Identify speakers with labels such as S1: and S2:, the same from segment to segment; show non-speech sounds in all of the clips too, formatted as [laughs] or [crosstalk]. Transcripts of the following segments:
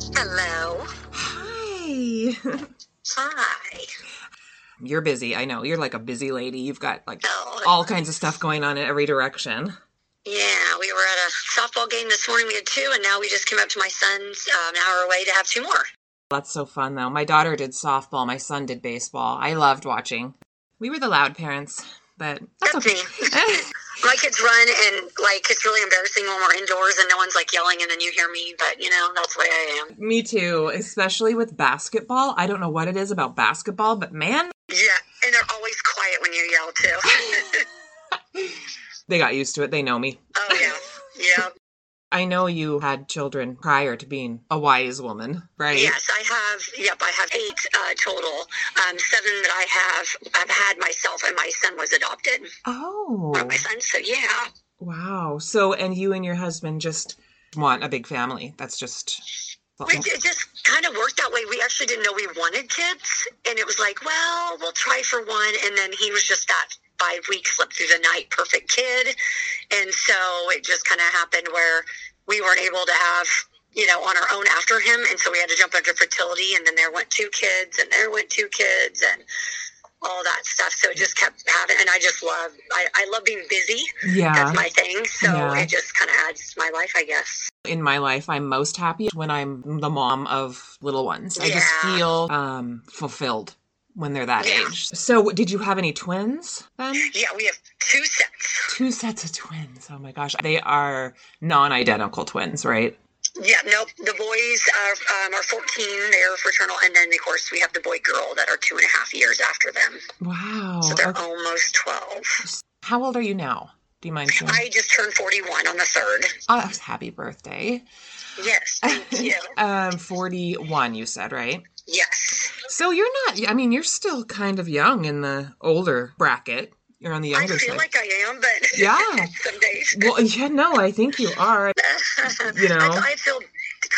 S1: Hello.
S2: Hi. [laughs]
S1: Hi.
S2: You're busy. I know. You're like a busy lady. You've got like
S1: Oh,
S2: all kinds of stuff going on in every direction.
S1: yeah, we were at a softball game this morning. We had two, and now we just came up to my son's um, an hour away to have two more.
S2: That's so fun though. My daughter did softball, my son did baseball. I loved watching. We were the loud parents, but that's
S1: That's
S2: okay. [laughs] [laughs]
S1: my kids run, and like it's really embarrassing when we're indoors and no one's like yelling, and then you hear me. But you know, that's the way I am.
S2: Me too, especially with basketball. I don't know what it is about basketball, but man,
S1: Yeah, and they're always quiet when you yell too. [laughs] [laughs]
S2: they got used to it. They know me. I know you had children prior to being a wise woman, right?
S1: Yes, I have. Yep, I have eight uh, total. Um, seven that I have. I've had myself, and my son was adopted.
S2: Oh,
S1: my sons. So yeah.
S2: wow. So, and you and your husband just want a big family. That's just.
S1: We, it just kind of worked that way. We actually didn't know we wanted kids, and it was like, well, we'll try for one. And then he was just that five week slip through the night perfect kid, and so it just kind of happened where we weren't able to have you know on our own after him, and so we had to jump under fertility, and then there went two kids, and there went two kids, and all that stuff. So it just kept having, and I just love, I, I love being busy.
S2: Yeah.
S1: That's my thing. So
S2: Yeah.
S1: it just kind of adds to my life, I guess.
S2: in my life i'm most happy when i'm the mom of little ones i just feel um fulfilled when they're that
S1: Yeah.
S2: age so did you have any twins then
S1: Yeah, we have two sets.
S2: two sets of twins oh my gosh they are non-identical twins right
S1: Yeah, nope. The boys are, um, are 14. They're fraternal. And then, of course, we have the boy girl that are two and a half years after them.
S2: wow
S1: So they're
S2: Okay.
S1: almost 12.
S2: how old are you now do you mind sharing
S1: I just turned 41 on the 3rd.
S2: oh happy birthday
S1: Yes, thank [laughs] you.
S2: um 41 you said right
S1: yes.
S2: so you're not i mean you're still kind of young in the older bracket you're on the younger.
S1: I feel
S2: side
S1: like I am, but [laughs]
S2: Yeah.
S1: some days.
S2: well yeah no i think you are [laughs] you know?
S1: I, I feel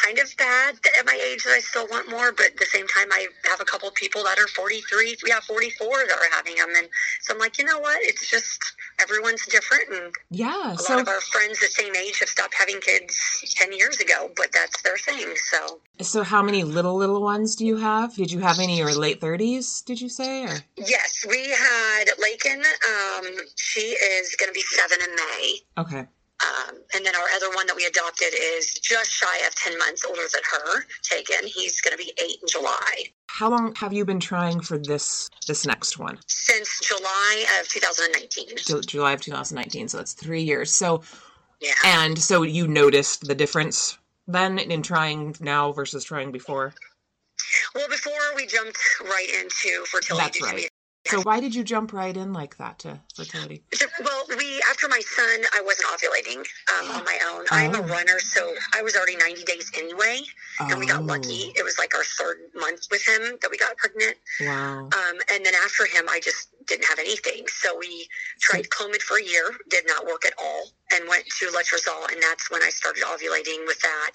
S1: kind of bad at my age that I still want more, but at the same time, I have a couple of people that are 43, we have 44 that are having them. And so I'm like, you know what? It's just everyone's different. And
S2: yeah
S1: a
S2: so
S1: lot of our friends the same age have stopped having kids 10 years ago, but that's their thing. So,
S2: So how many little little ones do you have? Did you have any in your late thirties? Did you say? Or
S1: yes, we had Lakin. Um, she is going to be seven in May.
S2: okay,
S1: Um, and then our other one that we adopted is just shy of 10 months older than her, Taken. He's going to be eight in July.
S2: how long have you been trying for this this next one?
S1: Since July of 2019.
S2: Ju- July of 2019. So that's three years. So
S1: Yeah.
S2: and so you noticed the difference then in trying now versus trying before.
S1: Well, before we jumped right into fertility,
S2: That's right. So why did you jump right in like that to fertility?
S1: Well, we after my son, I wasn't ovulating um, on my own. I'm a
S2: Oh.
S1: runner, so I was already 90 days anyway, and we got
S2: Oh.
S1: lucky. It was like our third month with him that we got pregnant.
S2: Wow.
S1: Um, and then after him, I just didn't have anything. So we tried Clomid for a year, did not work at all, and went to Letrozole, and that's when I started ovulating with that.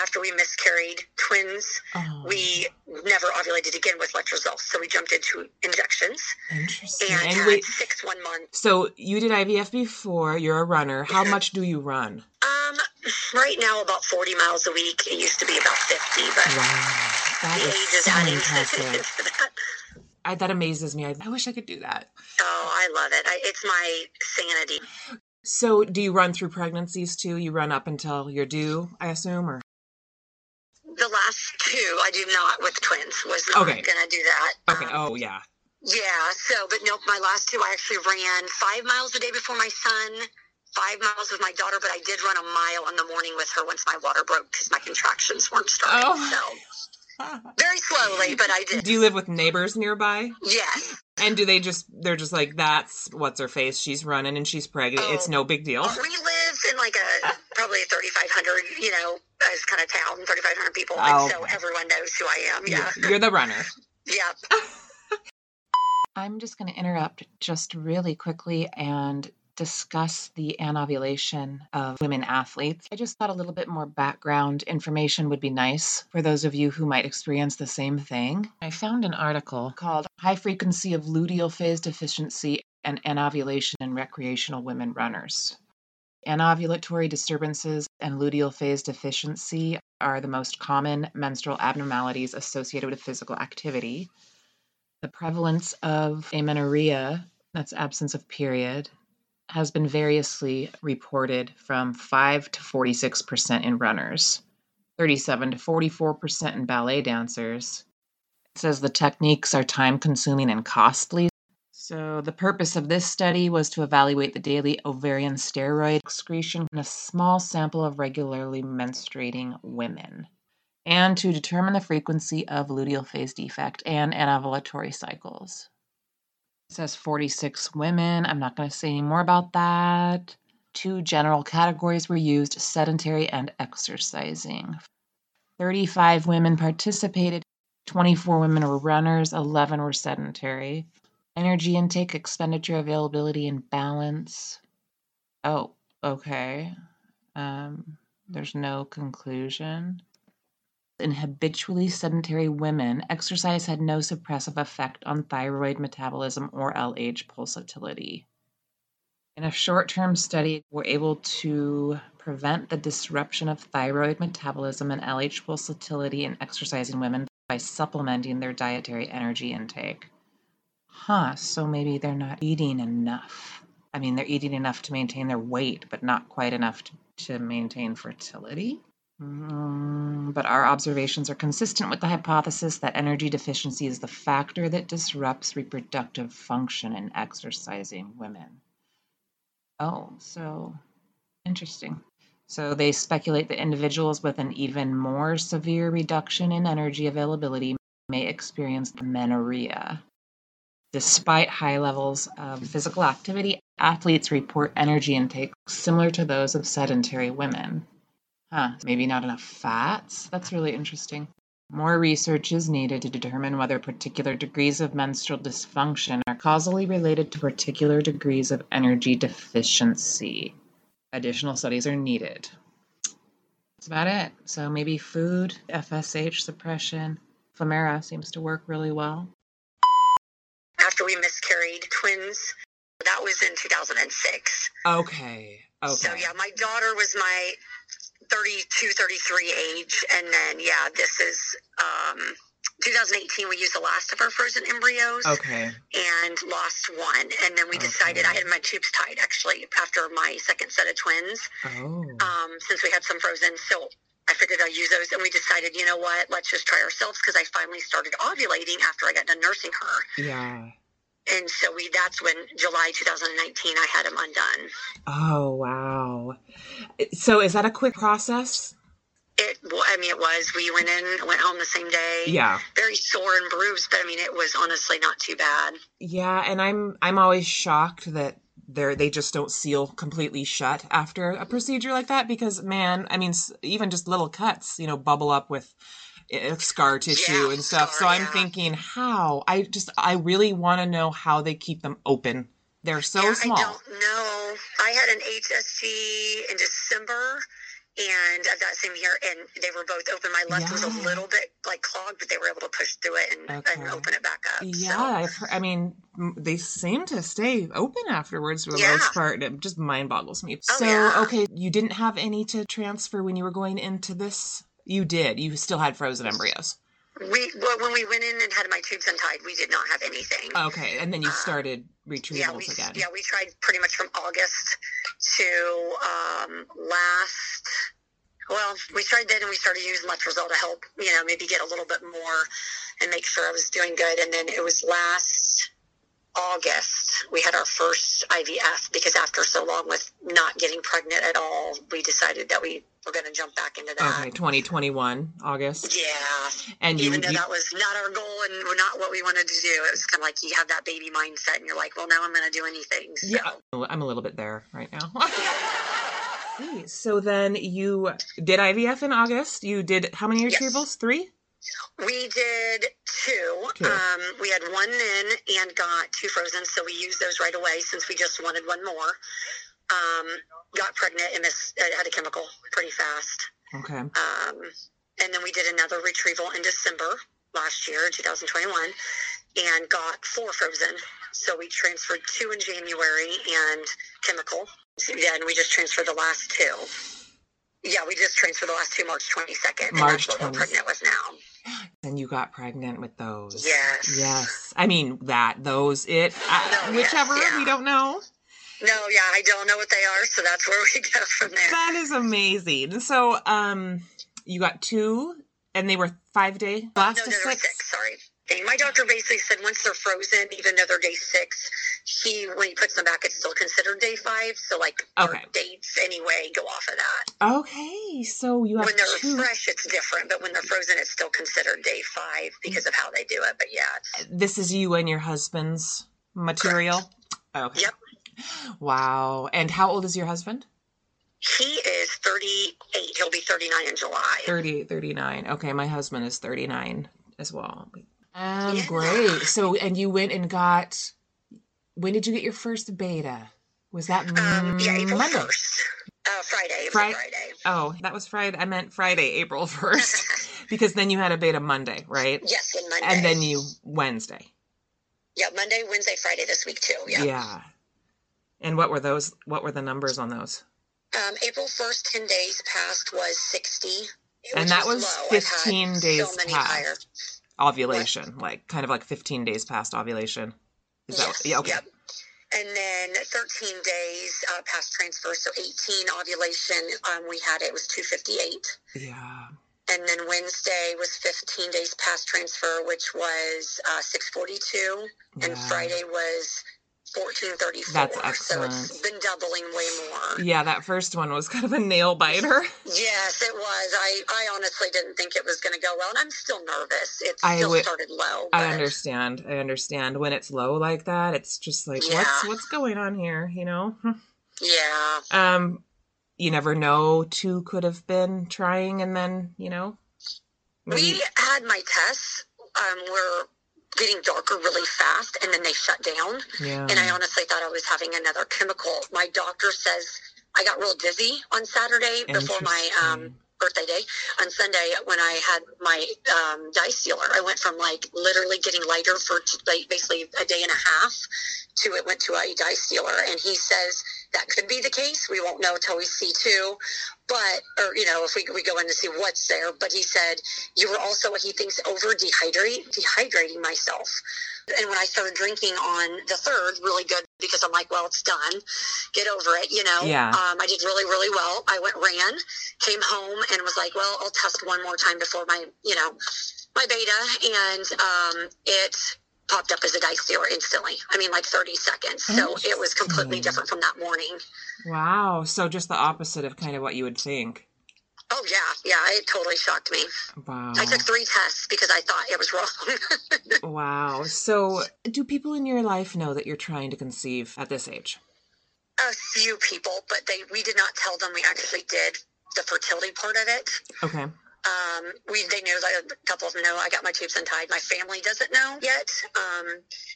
S1: After we miscarried twins,
S2: Oh,
S1: we never ovulated again with Letrozole, so we jumped into injections
S2: interesting.
S1: and,
S2: And
S1: had
S2: wait,
S1: six one month.
S2: so you did IVF before. You're a runner. How much do you run?
S1: Um, right now about forty miles a week. It used to be about fifty, but
S2: Wow, that
S1: the
S2: is
S1: age is
S2: so
S1: adding [laughs]
S2: impressive.
S1: to that.
S2: I, that amazes me. I, I wish I could do that.
S1: Oh, I love it. I, it's my sanity.
S2: So, do you run through pregnancies too? You run up until you're due, I assume, or
S1: The last two, I do not with twins. Was not
S2: Okay.
S1: gonna do that.
S2: okay?
S1: Um,
S2: Oh, yeah.
S1: Yeah. So, but nope. My last two, I actually ran five miles a day before my son. Five miles with my daughter, but I did run a mile in the morning with her once my water broke because my contractions weren't starting.
S2: Oh.
S1: So very slowly, but I did.
S2: do you live with neighbors nearby?
S1: Yes.
S2: And do they just they're just like that's what's her face? She's running and she's pregnant. It's
S1: Oh.
S2: no big deal.
S1: We live in like a probably a 3,500, you know, as kind of town, 3,500 people,
S2: Oh.
S1: and so oh. everyone knows who I am. Yeah.
S2: You're the runner.
S1: Yeah. [laughs]
S2: I'm just going to interrupt just really quickly and discuss the anovulation of women athletes. I just thought a little bit more background information would be nice for those of you who might experience the same thing. I found an article called High Frequency of Luteal Phase Deficiency and Anovulation in Recreational Women Runners. Anovulatory disturbances and luteal phase deficiency are the most common menstrual abnormalities associated with physical activity. The prevalence of amenorrhea, that's absence of period, has been variously reported from 5 to 46% in runners, 37 to 44% in ballet dancers. It says the techniques are time consuming and costly. So, the purpose of this study was to evaluate the daily ovarian steroid excretion in a small sample of regularly menstruating women and to determine the frequency of luteal phase defect and anovulatory cycles. Says 46 women. I'm not going to say any more about that. Two general categories were used sedentary and exercising. 35 women participated, 24 women were runners, 11 were sedentary. Energy intake, expenditure, availability, and balance. Oh, okay. Um, there's no conclusion. In habitually sedentary women, exercise had no suppressive effect on thyroid metabolism or LH pulsatility. In a short term study, we're able to prevent the disruption of thyroid metabolism and LH pulsatility in exercising women by supplementing their dietary energy intake. Huh, so maybe they're not eating enough. I mean, they're eating enough to maintain their weight, but not quite enough to, to maintain fertility? Mm, but our observations are consistent with the hypothesis that energy deficiency is the factor that disrupts reproductive function in exercising women. Oh, so interesting. So they speculate that individuals with an even more severe reduction in energy availability may experience amenorrhea. Despite high levels of physical activity, athletes report energy intake similar to those of sedentary women. Huh, maybe not enough fats? That's really interesting. More research is needed to determine whether particular degrees of menstrual dysfunction are causally related to particular degrees of energy deficiency. Additional studies are needed. That's about it. So maybe food, FSH suppression. Femara seems to work really well
S1: after we miscarried twins. That was in 2006.
S2: Okay. Okay.
S1: So yeah, my daughter was my 32, 33 age, and then yeah, this is um, 2018. We used the last of our frozen embryos.
S2: Okay.
S1: And lost one, and then we decided I had my tubes tied actually after my second set of twins.
S2: Oh.
S1: Um, since we had some frozen, so I figured I'd use those, and we decided, you know what, let's just try ourselves because I finally started ovulating after I got done nursing her.
S2: Yeah
S1: and so we that's when July 2019 I had them undone.
S2: Oh wow! So is that a quick process?
S1: It, I mean, it was. We went in, went home the same day.
S2: Yeah.
S1: Very sore and bruised, but I mean, it was honestly not too bad.
S2: Yeah, and I'm I'm always shocked that they're they just don't seal completely shut after a procedure like that because man, I mean, even just little cuts, you know, bubble up with eh, eh, scar tissue
S1: yeah,
S2: and stuff.
S1: scar,
S2: so I'm
S1: yeah.
S2: thinking, how? I just, I really want to know how they keep them open. They're so
S1: yeah,
S2: small.
S1: I don't know. I had an HSG in December, and I've got same here, and they were both open. My left was a little bit like clogged, but they were able to push through it and, and open it back up.
S2: Yeah,
S1: So,
S2: I mean, they seem to stay open afterwards for the
S1: Yeah.
S2: most part. It just mind boggles me.
S1: Oh,
S2: so,
S1: yeah.
S2: okay, you didn't have any to transfer when you were going into this? You did. You still had frozen embryos.
S1: We well, when we went in and had my tubes untied, we did not have anything.
S2: Okay, and then you
S1: Uh,
S2: started retrievals
S1: yeah, we
S2: again.
S1: yeah we tried pretty much from August to um, last. Well, we tried then and we started using letrozole to help, you know, maybe get a little bit more and make sure I was doing good. And then it was last August we had our first IVF because after so long with not getting pregnant at all, we decided that we were going to jump back into that.
S2: Okay, 2021, August.
S1: Yeah,
S2: And you,
S1: even though
S2: you
S1: that was not our goal and not what we wanted to do, it was kind of like you have that baby mindset, and you're like, well, now I'm going to do anything. So.
S2: Yeah, I'm a little bit there right now. [laughs] So then you did IVF in August. You did how many
S1: Yes.
S2: retrievals? Three?
S1: We did two.
S2: Two.
S1: Um, we had one in and got two frozen, so we used those right away since we just wanted one more. Um, got pregnant and this uh, had a chemical pretty fast.
S2: Okay.
S1: Um, and then we did another retrieval in December last year, 2021. and got four frozen. So we transferred two in January and chemical. So then we just transferred the last two. Yeah, we just transferred the last two March 22nd. And
S2: March
S1: that's what we're pregnant with now.
S2: And you got pregnant with those.
S1: Yes.
S2: Yes. I mean, that, those, it, uh,
S1: No, yes,
S2: whichever,
S1: yeah.
S2: we don't know.
S1: No, yeah, I don't know what they are, so that's where we [laughs] go from there.
S2: That is amazing. So, um, you got two, and they were five day last
S1: no, no,
S2: six.
S1: six. Sorry. And my doctor basically said once they're frozen, even though they're day six, he when he puts them back, it's still considered day five. So like
S2: Okay.
S1: dates anyway go off of that.
S2: Okay, so you have
S1: When they're
S2: two.
S1: fresh, it's different, but when they're frozen, it's still considered day five because of how they do it. But yeah,
S2: This is you and your husband's material. Okay.
S1: Yep.
S2: Wow. And how old is your husband?
S1: he is 38. He'll be 39 in July.
S2: 38, 39. Okay, my husband is 39 as well. Um,
S1: Yeah.
S2: great. So, and you went and got, when did you get your first beta? Was that
S1: Um, yeah, April
S2: Monday?
S1: 1st. Uh, Friday. Friday.
S2: Oh, that was Friday. I meant Friday, April [laughs] 1st, [laughs] because then you had a beta Monday, right?
S1: yes, and Monday.
S2: And then you Wednesday.
S1: Yeah, Monday, Wednesday, Friday this week too. Yeah.
S2: Yeah. And what were those? What were the numbers on those?
S1: Um, April 1st, 10 days past was 60.
S2: And that was
S1: low.
S2: 15 days
S1: so many
S2: past.
S1: higher.
S2: Ovulation, like kind of like 15 days past ovulation. Is that
S1: Yes,
S2: yeah? Okay.
S1: yep. And then 13 days uh, past transfer, so 18 ovulation, um, we had it was 258.
S2: Yeah.
S1: And then Wednesday was 15 days past transfer, which was uh, 642. And Friday was 1434.
S2: That's
S1: So it's
S2: excellent.
S1: been doubling way more.
S2: Yeah, that first one was [laughs] kind of a nail biter.
S1: Yes, it was. I, I honestly didn't think it was going to go well, and I'm still nervous. It still started low.
S2: I understand. I understand when it's low like that. It's just like what's
S1: Yeah.
S2: what's going on here, you know? [laughs]
S1: Yeah.
S2: Um, you never know. Two could have been trying, and then you know, maybe.
S1: We had my tests um, were getting darker really fast, and then they shut down.
S2: yeah.
S1: And I honestly thought I was having another chemical. My doctor says I got real dizzy on Saturday before my um, birthday day. On Sunday, when I had my um, dye stealer, I went from like literally getting lighter for t- like basically a day and a half to it went to a dye stealer. and he says that could be the case. We won't know until we see two, but or you know if we we go in to see what's there. But he said you were also what he thinks over dehydrate dehydrating myself. And when I started drinking on the third, really good because I'm like, well, it's done. Get over it, you know.
S2: Yeah.
S1: Um, I did really, really well. I went ran, came home, and was like, well, I'll test one more time before my, you know, my beta, and um, it popped up as a dye stealer instantly. I mean, like 30 seconds. So it was completely different from that morning.
S2: Wow. So just the opposite of kind of what you would think.
S1: Oh yeah, yeah, it totally shocked me.
S2: Wow.
S1: I took three tests because I thought it was wrong. [laughs]
S2: Wow. So, do people in your life know that you're trying to conceive at this age?
S1: a few people, but they we did not tell them we actually did the fertility part of it.
S2: Okay.
S1: Um, we they know that a couple of them know I got my tubes untied. My family doesn't know yet, um,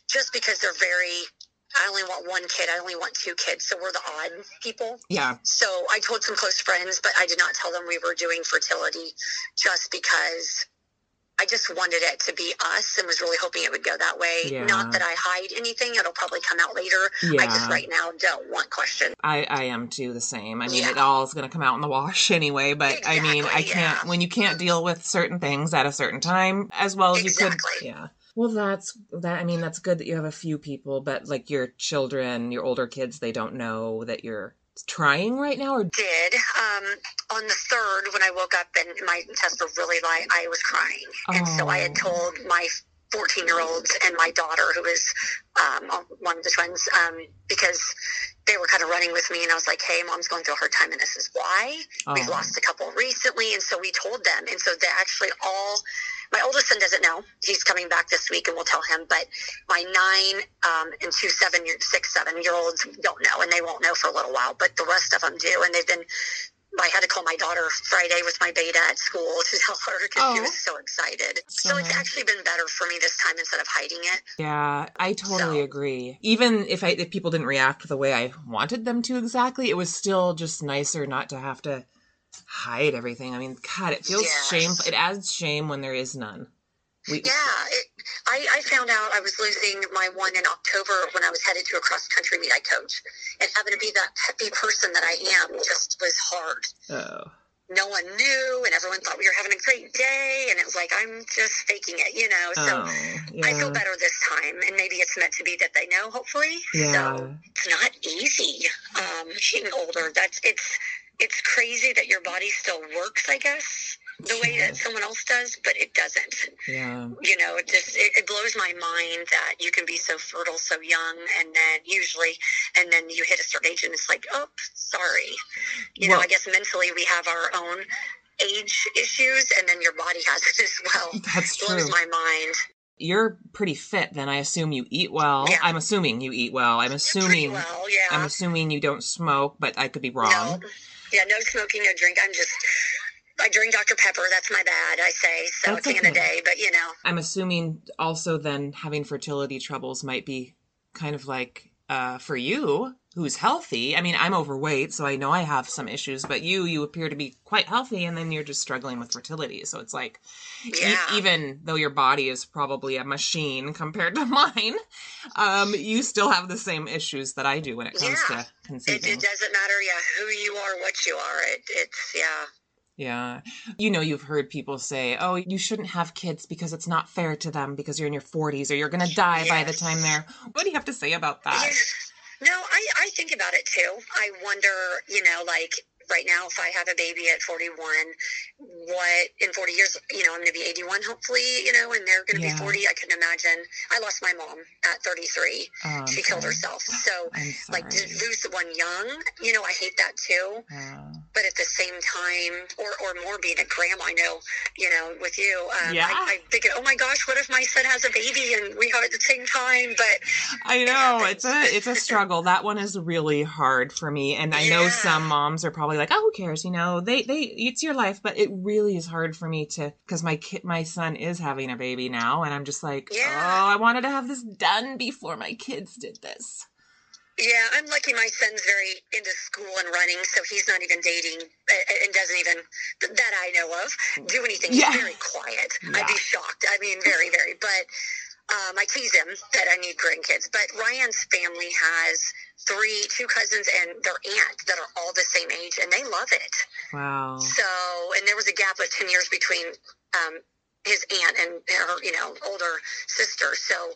S1: just because they're very. I only want one kid. I only want two kids, so we're the odd people.
S2: Yeah.
S1: So I told some close friends, but I did not tell them we were doing fertility, just because I just wanted it to be us and was really hoping it would go that way.
S2: Yeah.
S1: Not that I hide anything; it'll probably come out later. I just right now don't want questions.
S2: I, I am too the same. I mean,
S1: Yeah.
S2: it all is going to come out in the wash [laughs] anyway, but I mean, I
S1: Exactly,
S2: can't, when you can't deal with certain things at a certain time as well as you could. Yeah. Well, that's that. I mean, that's good that you have a few people, but like your children, your older kids, they don't know that you're trying right now or
S1: did. Um, on the third, when I woke up and my tests were really light, I was crying. And so I had
S2: Oh.
S1: told my 14 year olds and my daughter, who is um, one of the twins, um, because they were kind of running with me. And I was like, hey, mom's going through a hard time, and this is why. We've
S2: Oh.
S1: lost a couple recently. And so we told them. And so they actually all, my oldest son doesn't know. He's coming back this week and we'll tell him. But my nine um, and two seven year, six, seven year olds don't know and they won't know for a little while. But the rest of them do. And they've been, I had to call my daughter Friday with my beta at school to [laughs] tell her because she
S2: Oh.
S1: was so excited.
S2: So
S1: So it's actually been better for me this time instead of hiding it.
S2: Yeah, I totally
S1: So-
S2: agree. Even if I if people didn't react the way I wanted them to exactly, it was still just nicer not to have to hide everything. I mean, God, it feels
S1: Yes.
S2: shameful. It adds shame when there is none. We,
S1: Yeah, it, I, I found out I was losing my one in October when I was headed to a cross country meet I coach, and having to be that peppy person that I am just was hard.
S2: oh,
S1: No one knew, and everyone thought we were having a great day, and it was like I'm just faking it, you know. So
S2: oh,
S1: I feel better this time, and maybe it's meant to be that they know. Hopefully,
S2: yeah,
S1: so it's not easy. Um, [laughs] getting older, that's it's it's crazy that your body still works. I guess the way that someone else does, but it doesn't
S2: yeah.
S1: you know, it just it, it blows my mind that you can be so fertile so young, and then usually, and then you hit a certain age, and it's like, oh, sorry. You know, I guess mentally we have our own age issues, and then your body has it [laughs] as well. [laughs]
S2: That's
S1: blows
S2: true.
S1: my mind.
S2: You're pretty fit, then I assume you eat well.
S1: Yeah.
S2: I'm assuming you eat well. I'm assuming
S1: well, yeah.
S2: I'm assuming you don't smoke, but I could be wrong.
S1: No, yeah, no smoking, no drink. I'm just. I drink Dr. Pepper. That's my bad. I say so
S2: That's
S1: at the end of the day, but you know,
S2: I'm assuming also then having fertility troubles might be kind of like uh, for you who's healthy. I mean, I'm overweight, so I know I have some issues, but you you appear to be quite healthy, and then you're just struggling with fertility. So it's like, e- even though your body is probably a machine compared to [laughs] mine, um, you still have the same issues that I do when it comes
S1: Yeah.
S2: to
S1: it,
S2: conceiving.
S1: it doesn't matter. Yeah, who you are, what you are. It, it's yeah.
S2: Yeah. You know, you've heard people say, oh, you shouldn't have kids because it's not fair to them because you're in your 40s or you're going to die by the time they're. What do you have to say about that?
S1: Yeah. No, I, I think about it too. I wonder, you know, like right now, if I have a baby at 41, what in 40 years, you know, I'm going to be 81, hopefully, you know, and they're going to
S2: Yeah.
S1: be 40. I couldn't imagine. I lost my mom at 33.
S2: Oh,
S1: she killed herself. So, like, to lose the one young, you know, I hate that too.
S2: Oh.
S1: But at the same time, or, or more being a grandma, I know, you know, with you, um,
S2: Yeah.
S1: I, I think, oh my gosh, what if my son has a baby and we have it at the same time? But
S2: I know it's a it's a struggle. That one is really hard for me, and I know some moms are probably like, "Oh, who cares?" You know, they they it's your life, but it really is hard for me to because my kid, my son is having a baby now, and I'm just like,
S1: Yeah.
S2: "Oh, I wanted to have this done before my kids did this."
S1: Yeah, I'm lucky my son's very into school and running, so he's not even dating and doesn't even, that I know of, do anything.
S2: Yeah.
S1: He's very quiet.
S2: Yeah.
S1: I'd be shocked. I mean, very, very. But um, I tease him that I need grandkids. But Ryan's family has three, two cousins and their aunt that are all the same age, and they love it.
S2: Wow.
S1: So, and there was a gap of 10 years between um, his aunt and her, you know, older sister. So,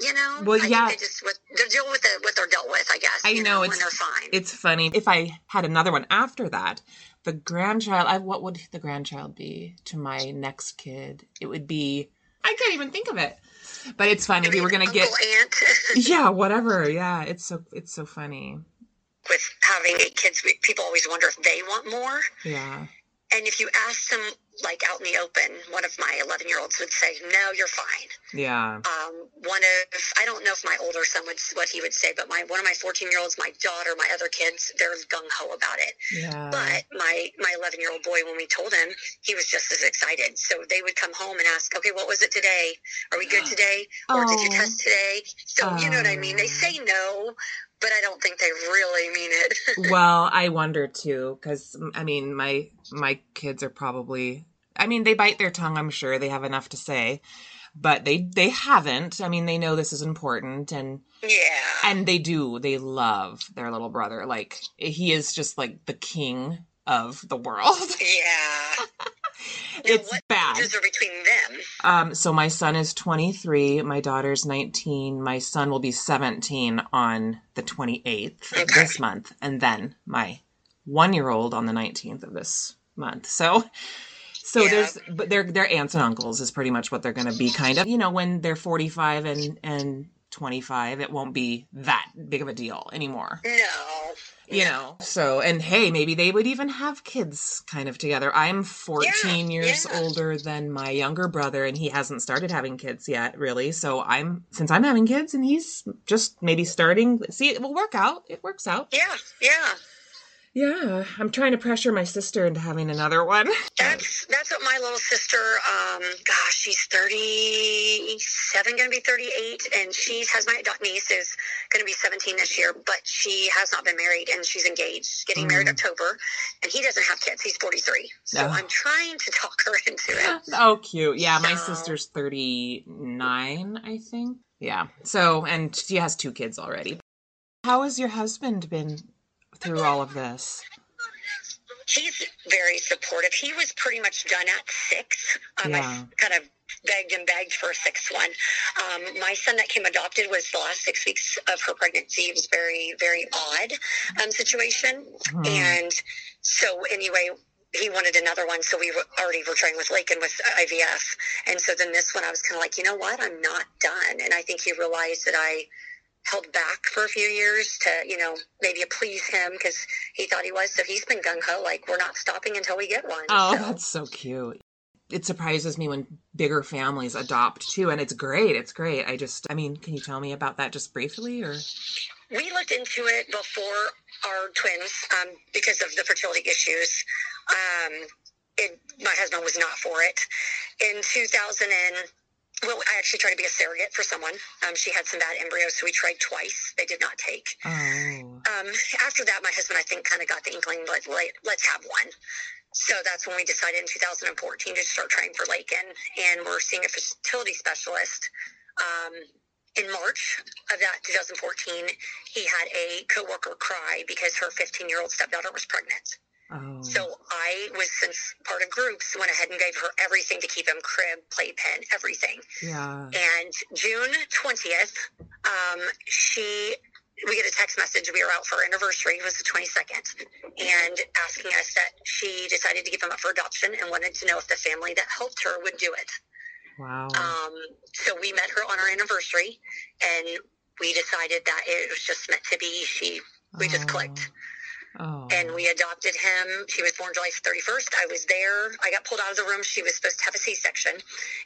S1: you know,
S2: Well,
S1: I
S2: yeah.
S1: they just with, they're dealing with the, what they're dealt with, I guess.
S2: I
S1: you
S2: know,
S1: and
S2: it's-
S1: they're fine.
S2: It's funny. If I had another one after that, the grandchild, I, what would the grandchild be to my next kid? It would be, I can't even think of it. But it's funny. We were going to
S1: Uncle
S2: get,
S1: aunt [laughs]
S2: yeah, whatever. Yeah, it's so, it's so funny.
S1: with having eight kids. People always wonder if they want more.
S2: Yeah.
S1: And if you ask them, like out in the open, one of my 11 year olds would say, "No, you're fine."
S2: Yeah.
S1: um, one of I don't know if my older son would what he would say, but my one of my fourteen year olds, my daughter, my other kids, they're gung ho about it.
S2: Yeah.
S1: But my my eleven year old boy, when we told him, he was just as excited. So they would come home and ask, "Okay, what was it today? Are we good [gasps] today? Or did you
S2: Oh.
S1: test today?" So you know what I mean. They
S2: Oh.
S1: say no, but I don't think they really mean it. [laughs]
S2: well, I wonder too, because I mean, my my kids are probably. I mean, they bite their tongue. I'm sure they have enough to say, but they they haven't. I mean, they know this is important, and
S1: yeah.
S2: and they do. They love their little brother. Like he is just like the king of the world. [laughs]
S1: yeah. Now,
S2: it's
S1: what
S2: bad.
S1: ages are between them?
S2: Um, so my son is 23, my daughter's 19, my son will be 17 on the 28th of
S1: Okay.
S2: this month, and then my one-year-old on the 19th of this month. So, so
S1: Yeah.
S2: there's, but they're they're aunts and uncles is pretty much what they're going to be. Kind of, you know, when they're 45 and and 25, it won't be that big of a deal anymore
S1: No.
S2: You know so and hey maybe they would even have kids kind of together i'm 14
S1: Yeah,
S2: years
S1: yeah.
S2: older than my younger brother and he hasn't started having kids yet really so i'm since i'm having kids and he's just maybe starting see it will work out it works out
S1: Yeah. Yeah.
S2: Yeah, I'm trying to pressure my sister into having another one. [laughs]
S1: That's that's what my little sister. Um, gosh, she's 37, going to be 38, and she has my niece is going to be 17 this year, but she has not been married and she's engaged, getting married
S2: Mm.
S1: October, and he doesn't have kids. He's 43, so
S2: Oh.
S1: I'm trying to talk her [laughs] into it. [laughs]
S2: Oh, cute. Yeah, my
S1: So-
S2: sister's 39, I think. Yeah. So, and she has two kids already. How has your husband been through all of this?
S1: He's very supportive. He was pretty much done at six. Um,
S2: Yeah.
S1: I kind of begged and begged for a sixth one. Um, my son that came adopted was the last six weeks of her pregnancy. It was very, very odd um, situation.
S2: Hmm.
S1: And so, anyway, he wanted another one. So, we were already were trying with Lakin with IVF. And so, then this one, I was kind of like, you know what? I'm not done. And I think he realized that I held back for a few years to, you know, maybe please him because he thought he was. So, he's been gung ho, like, we're not stopping until we get one.
S2: Oh,
S1: So-
S2: that's so cute. It surprises me when bigger families adopt too, and it's great. It's great. I just, I mean, can you tell me about that just briefly, or?
S1: we looked into it before our twins um, because of the fertility issues. Um, it, my husband was not for it. In 2000 and well, I actually tried to be a surrogate for someone. Um, she had some bad embryos, so we tried twice. They did not take.
S2: Oh,
S1: Um, after that, my husband, I think, kind of got the inkling, like, let, let's have one. So that's when we decided in 2014 to start trying for Lakin, and we're seeing a fertility specialist. Um, in March of that 2014, he had a coworker cry because her 15 year old stepdaughter was pregnant.
S2: Oh,
S1: So I was, since part of groups, went ahead and gave her everything to keep him crib, playpen, everything.
S2: yeah.
S1: And June 20th, um, she we get a text message. We were out for our anniversary. It was the 22nd, and asking us that she decided to give him up for adoption and wanted to know if the family that helped her would do it.
S2: Wow.
S1: Um, so we met her on our anniversary, and we decided that it was just meant to be. She we just clicked
S2: Oh.
S1: and we adopted him. He was born July 31st. I was there. I got pulled out of the room. She was supposed to have a C section.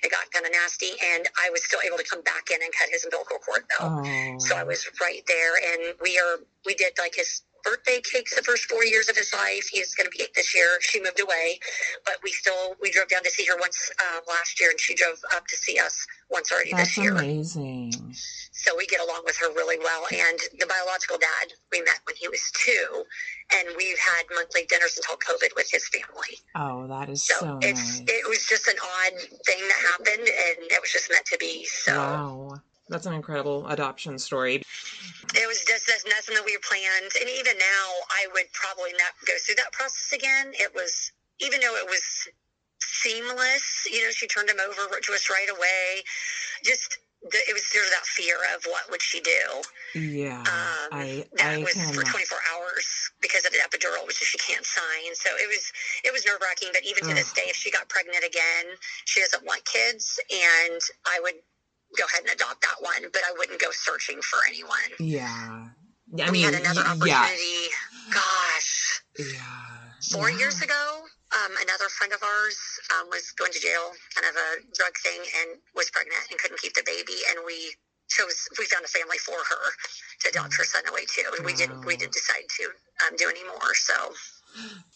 S1: It got kind of nasty, and I was still able to come back in and cut his umbilical cord though.
S2: Oh.
S1: So I was right there, and we are we did like his birthday cakes the first four years of his life. He's going to be eight this year. She moved away, but we still we drove down to see her once um, last year, and she drove up to see us once already
S2: That's
S1: this year.
S2: amazing.
S1: So we get along with her really well. And the biological dad we met when he was two, and we've had monthly dinners until COVID with his family.
S2: Oh, that is
S1: So,
S2: so,
S1: it's
S2: nice.
S1: it was just an odd thing that happened, and it was just meant to be. So
S2: Wow. That's an incredible adoption story.
S1: it was just just nothing that we planned. And even now, I would probably not go through that process again. It was even though it was seamless. You know, she turned him over to us right away. Just the, it was sort of that fear of what would she do.
S2: Yeah.
S1: Um,
S2: I
S1: that
S2: I
S1: was
S2: can
S1: for 24 hours because of the epidural, which she can't sign. So it was it was nerve wracking. But even to this day, if she got pregnant again, she doesn't want kids, and I would go ahead and adopt that one. But I wouldn't go searching for anyone.
S2: Yeah. I
S1: we
S2: mean,
S1: had another
S2: y- yeah.
S1: opportunity. Gosh,
S2: Yeah.
S1: four
S2: Yeah.
S1: years ago, um, another friend of ours um, was going to jail, kind of a drug thing, and was pregnant and couldn't keep the baby, and we chose we found a family for her to adopt her son away too, and we didn't we didn't decide to um, do any more. So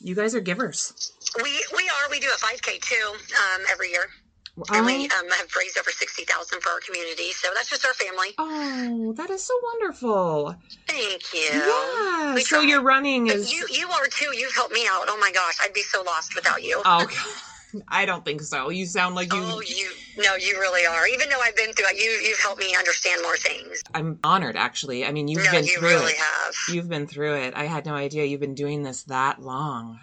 S2: You guys are givers.
S1: we we are we do a 5K too um, every year, and we um, have raised over sixty thousand for our community. So that's just our family.
S2: oh, that is so wonderful.
S1: Thank you.
S2: Yeah.
S1: We
S2: So
S1: try.
S2: your running
S1: But
S2: is
S1: you you are too. You've helped me out. Oh my gosh, I'd be so lost without you.
S2: Oh, [laughs] I don't think so. You sound like you.
S1: Oh, you no, you really are. Even though I've been through it, you you've helped me understand more things.
S2: I'm honored, actually. I mean, you've
S1: no,
S2: been
S1: you
S2: through
S1: really
S2: it.
S1: have.
S2: You've been through it. I had no idea you've been doing this that long.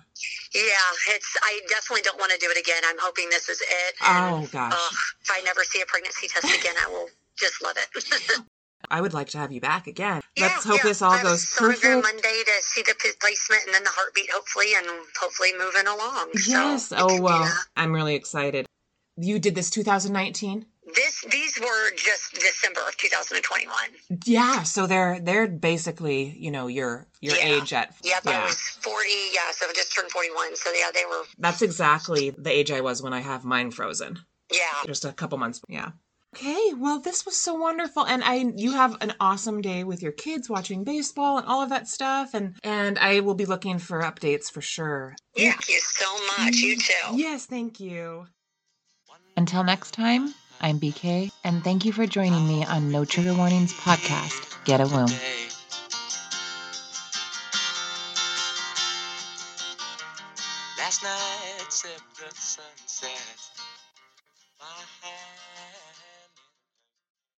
S1: Yeah, it's. I definitely don't want to do it again. I'm hoping this is it. Oh, and,
S2: Oh gosh,
S1: if I never see a pregnancy test again, I will just love it. [laughs]
S2: I would like to have you back again.
S1: Yeah,
S2: Let's hope
S1: yeah.
S2: this all
S1: I
S2: goes
S1: sonogram
S2: perfect.
S1: Monday to see the placement and then the heartbeat, hopefully, and hopefully moving along.
S2: Yes.
S1: So
S2: Oh well. I'm really excited. You did this 2019
S1: these were just December of 2021.
S2: Yeah, so they're they're basically you know your your
S1: yeah.
S2: age at
S1: yep,
S2: yeah.
S1: I was 40. Yeah, so I just turned 41. So yeah, they were.
S2: That's exactly the age I was when I have mine frozen.
S1: Yeah,
S2: just a couple months. Yeah. Okay, well, this was so wonderful, and I you have an awesome day with your kids watching baseball and all of that stuff, and and I will be looking for updates for sure.
S1: Thank you so much. You too.
S2: Yes, thank you.
S3: Until next time. I'm BK, and thank you for joining me on No Trigger Warnings podcast, Get a Womb.
S4: Last night.